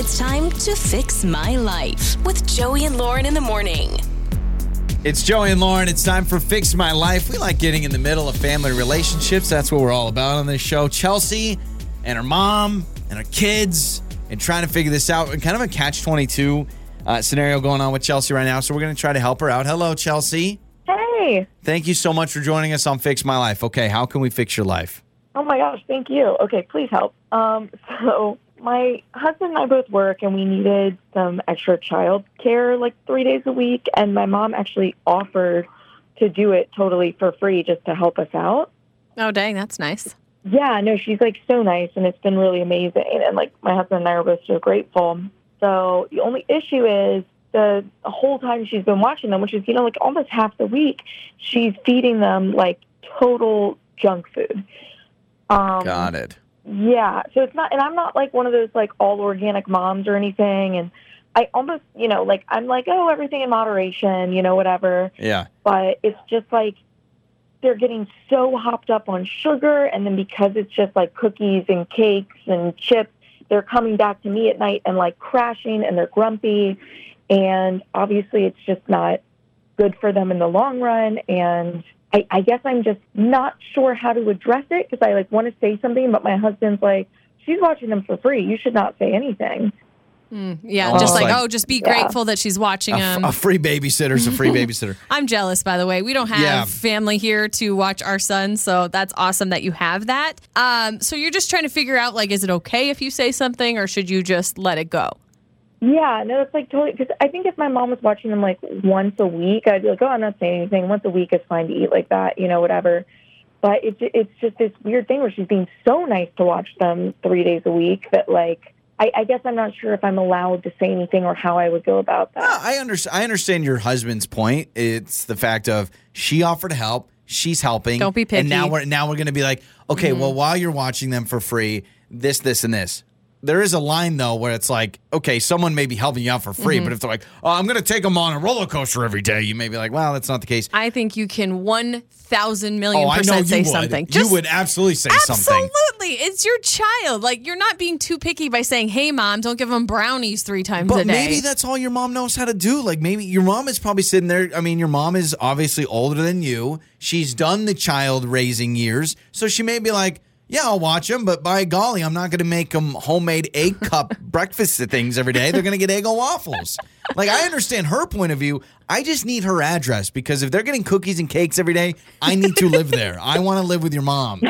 It's time to fix my life with Joey and Lauren in the morning. It's Joey and Lauren. It's time for Fix My Life. We like getting in the middle of family relationships. That's what we're all about on this show. Chelsea and her mom and her kids and trying to figure this out. And kind of a catch 22 uh, scenario going on with Chelsea right now. So we're going to try to help her out. Hello, Chelsea. Hey. Thank you so much for joining us on Fix My Life. Okay, how can we fix your life? Oh my gosh, thank you. Okay, please help. Um, so my husband and I both work and we needed some extra child care like three days a week and my mom actually offered to do it totally for free just to help us out. Oh, dang, that's nice. Yeah, no, she's like so nice and it's been really amazing and like my husband and I are both so grateful. So the only issue is the whole time she's been watching them, which is, you know, like almost half the week, she's feeding them like total junk food. Um, Got it. Yeah. So it's not, and I'm not like one of those like all organic moms or anything. And I almost, you know, like I'm like, oh, everything in moderation, you know, whatever. Yeah. But it's just like they're getting so hopped up on sugar. And then because it's just like cookies and cakes and chips, they're coming back to me at night and like crashing and they're grumpy. And obviously it's just not good for them in the long run. And I, I guess I'm just not sure how to address it because I like want to say something, but my husband's like, she's watching them for free. You should not say anything. Mm, yeah, Oh, just like, like- oh, just be Yeah. grateful that she's watching A, f- them. a free babysitter's a free babysitter. I'm jealous, by the way. We don't have Yeah. family here to watch our son, so that's awesome that you have that. Um, so you're just trying to figure out, like, is it okay if you say something, or should you just let it go? Yeah, no, it's like totally because I think if my mom was watching them like once a week, I'd be like, oh, I'm not saying anything. Once a week is fine to eat like that, you know, whatever. But it's it's just this weird thing where she's being so nice to watch them three days a week that like I, I guess I'm not sure if I'm allowed to say anything or how I would go about that. Ah, I understand. I understand your husband's point. It's the fact of she offered help, she's helping. Don't be picky. And now we're now we're going to be like, okay, well, while you're watching them for free, this, this, and this. There is a line though where it's like, okay, someone may be helping you out for free, but mm-hmm. if they're like, oh, I'm going to take them on a roller coaster every day, you may be like, well, that's not the case. I think you can 1,000 million oh, percent you say would. something. you Just would absolutely say something. Absolutely. It's your child. Like, you're not being too picky by saying, hey, mom, don't give them brownies three times a day." But day. maybe that's all your mom knows how to do. Like maybe your mom is probably sitting there. I mean, your mom is obviously older than you. She's done the child raising years, so she may be like, "Yeah, I'll watch them, but by golly, I'm not going to make them homemade egg cup breakfast things every day. They're going to get Eggo waffles." Like I understand her point of view. I just need her address because if they're getting cookies and cakes every day, I need to live there. I want to live with your mom.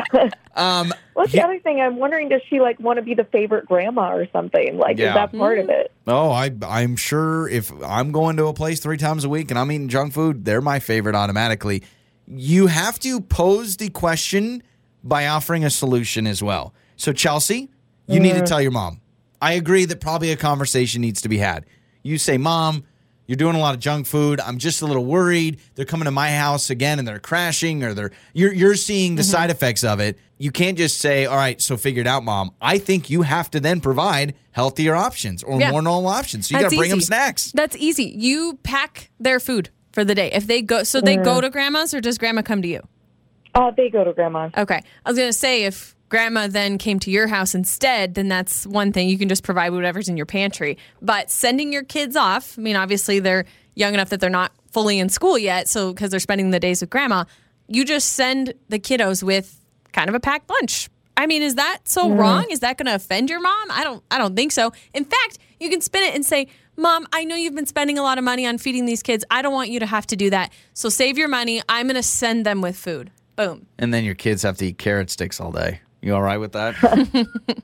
Um, What's the other thing? I'm wondering, does she like want to be the favorite grandma or something? Like, Yeah. is that part of it? Oh, I I'm sure if I'm going to a place three times a week and I'm eating junk food, they're my favorite automatically. You have to pose the question by offering a solution as well. So Chelsea, you need to uh-huh. tell your mom. I agree that probably a conversation needs to be had. You say, "Mom, you're doing a lot of junk food. I'm just a little worried. They're coming to my house again and they're crashing or they're you're you're seeing the uh-huh. side effects of it. You can't just say, "All right, so figure it out, mom." I think you have to then provide healthier options or Yeah. more normal options. So you got to bring them snacks. That's easy. You pack their food for the day. If they go, so they go uh-huh. to grandma's, or does grandma come to you? Uh, they go to grandma's. Okay. I was going to say if grandma then came to your house instead, then that's one thing. You can just provide whatever's in your pantry. But sending your kids off, I mean, obviously they're young enough that they're not fully in school yet. So, because they're spending the days with grandma, you just send the kiddos with kind of a packed lunch. I mean, is that so wrong? Is that going to offend your mom? I don't I don't think so. In fact, you can spin it and say, "Mom, I know you've been spending a lot of money on feeding these kids. I don't want you to have to do that. So save your money. I'm going to send them with food." Boom. And then your kids have to eat carrot sticks all day. You all right with that?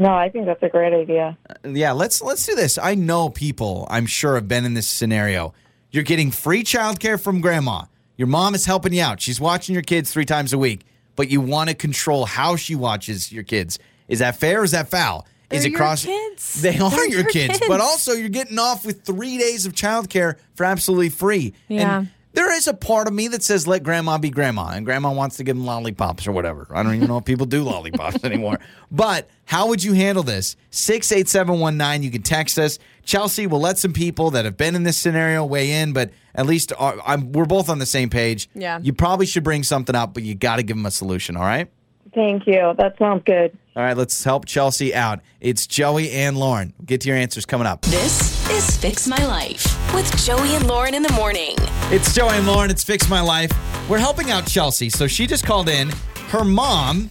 No, I think that's a great idea. Uh, yeah, let's let's do this. I know people, I'm sure have been in this scenario. You're getting free childcare from grandma. Your mom is helping you out. She's watching your kids 3 times a week, but you want to control how she watches your kids. Is that fair or is that foul? is They're it your cross kids. They are They're your your kids, kids. but also you're getting off with 3 days of childcare for absolutely free. Yeah. And there is a part of me that says let grandma be grandma and grandma wants to give them lollipops or whatever. I don't even know if people do lollipops anymore. But how would you handle this? 68719 you can text us. Chelsea will let some people that have been in this scenario weigh in, but at least uh, I'm, we're both on the same page. Yeah. You probably should bring something up, but you got to give them a solution, all right? Thank you. That sounds good. All right, let's help Chelsea out. It's Joey and Lauren. Get to your answers coming up. This is Fix My Life with Joey and Lauren in the morning. It's Joey and Lauren. It's Fix My Life. We're helping out Chelsea. So she just called in. Her mom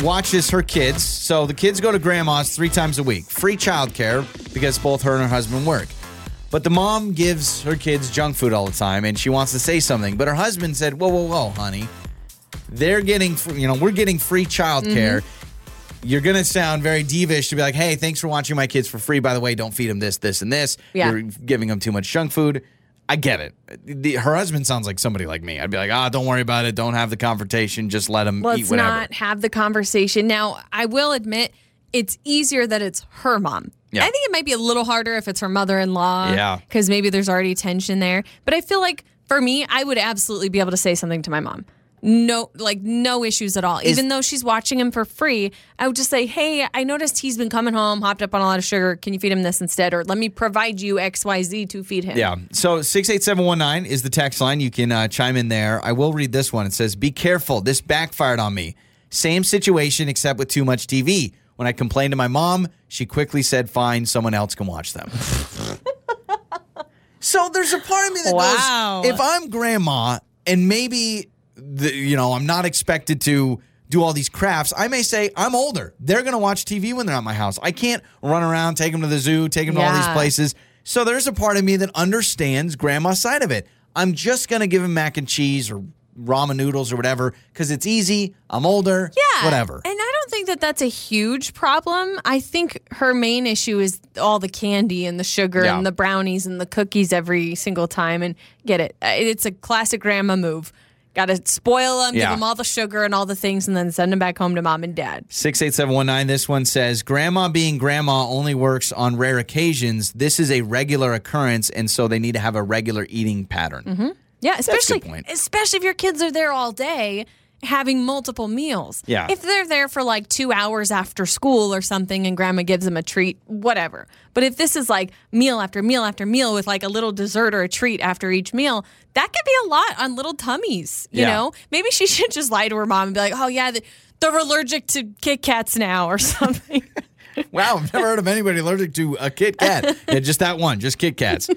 watches her kids. So the kids go to grandma's three times a week. Free childcare because both her and her husband work. But the mom gives her kids junk food all the time and she wants to say something. But her husband said, Whoa, whoa, whoa, honey. They're getting, you know, we're getting free childcare. Mm-hmm. You're going to sound very divish to be like, hey, thanks for watching my kids for free. By the way, don't feed them this, this, and this. Yeah. You're giving them too much junk food. I get it. The, her husband sounds like somebody like me. I'd be like, ah, don't worry about it. Don't have the confrontation. Just let eat Let's whatever. not have the conversation. Now, I will admit it's easier that it's her mom. Yeah. I think it might be a little harder if it's her mother in law. Yeah. Because maybe there's already tension there. But I feel like for me, I would absolutely be able to say something to my mom. No, like no issues at all. Even though she's watching him for free, I would just say, "Hey, I noticed he's been coming home, hopped up on a lot of sugar. Can you feed him this instead, or let me provide you X, Y, Z to feed him?" Yeah. So 68719 is the text line. You can uh, chime in there. I will read this one. It says, Be careful. This backfired on me. Same situation, except with too much TV. When I complained to my mom, she quickly said, Fine, someone else can watch them. so there's a part of me that Wow. goes, If I'm grandma and maybe, the, you know, I'm not expected to do all these crafts, I may say, I'm older. They're going to watch TV when they're at my house. I can't run around, take them to the zoo, take them to all these places. So there's a part of me that understands grandma's side of it. I'm just going to give him mac and cheese or ramen noodles or whatever because it's easy. I'm older. Yeah. Whatever. And I don't think that that's a huge problem. I think her main issue is all the candy and the sugar Yeah. and the brownies and the cookies every single time. And get it. Uh, It's a classic grandma move. Got to spoil them, Yeah. give them all the sugar and all the things, and then send them back home to mom and dad. 68719. This one says Grandma being grandma only works on rare occasions. This is a regular occurrence, and so they need to have a regular eating pattern. Mm-hmm. Yeah, a good especially especially if your kids are there all day having multiple meals. Yeah. If they're there for like 2 hours after school or something and grandma gives them a treat, whatever. But if this is like meal after meal after meal with like a little dessert or a treat after each meal, that could be a lot on little tummies, you Yeah. know? Maybe she should just lie to her mom and be like, "Oh yeah, they're allergic to Kit Kats now or something." Wow, I've never heard of anybody allergic to a Kit Kat. yeah, just that one, just Kit Kats.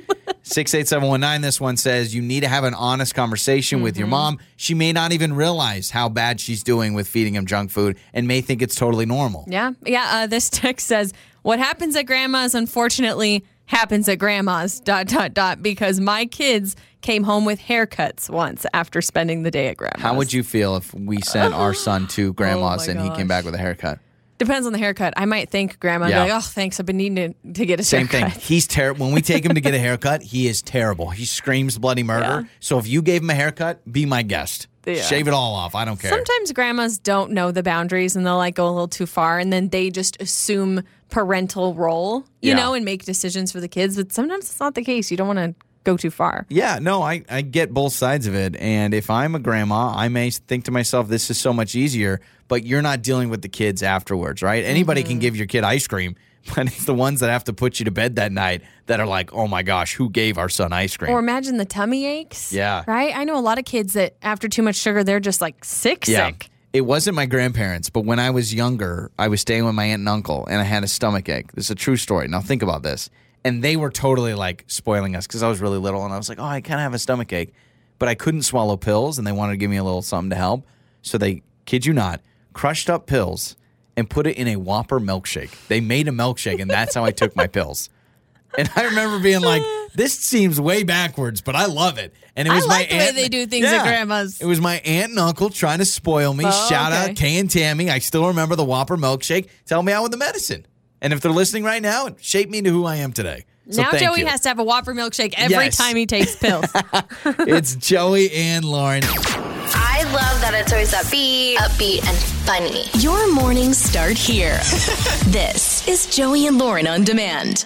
68719, this one says you need to have an honest conversation with Mm-hmm. your mom. She may not even realize how bad she's doing with feeding him junk food and may think it's totally normal. Yeah. Yeah. Uh, this text says, What happens at grandma's, unfortunately, happens at grandma's, dot, dot, dot, because my kids came home with haircuts once after spending the day at grandma's. How would you feel if we sent our son to grandma's Oh and he came back with a haircut? Depends on the haircut. I might thank grandma Yeah. be like, Oh, thanks. I've been needing to, to get a Same thing. haircut. He's terrible. When we take him to get a haircut, he is terrible. He screams bloody murder. Yeah. So if you gave him a haircut, be my guest. Yeah. Shave it all off. I don't care. Sometimes grandmas don't know the boundaries and they'll like go a little too far and then they just assume parental role, you Yeah. know, and make decisions for the kids. But sometimes it's not the case. You don't want to go too far. Yeah, no, I, I get both sides of it. And if I'm a grandma, I may think to myself, this is so much easier, but you're not dealing with the kids afterwards, right? Anybody Mm-hmm. can give your kid ice cream, but it's the ones that have to put you to bed that night that are like, oh my gosh, who gave our son ice cream? Or imagine the tummy aches. Yeah. Right? I know a lot of kids that after too much sugar, they're just like sick, sick. It wasn't my grandparents, but when I was younger, I was staying with my aunt and uncle, and I had a stomach ache. This is a true story. Now think about this. And they were totally like spoiling us because I was really little, and I was like, "Oh, I kind of have a stomach ache," but I couldn't swallow pills, and they wanted to give me a little something to help. So they, kid you not, crushed up pills and put it in a Whopper milkshake. They made a milkshake, and that's how I took my pills. And I remember being like, "This seems way backwards, but I love it." And it I was my like the way aunt- they do things at grandma's. It was my aunt and uncle trying to spoil me. Oh, Shout okay. out Kay and Tammy. I still remember the Whopper milkshake. Tell me out with the medicine. And if they're listening right now, it shaped me to who I am today. So now Joey you. has to have a Whopper milkshake every Yes. time he takes pills. it's Joey and Lauren. I love that it's always upbeat, upbeat, and funny. Your mornings start here. this is Joey and Lauren on demand.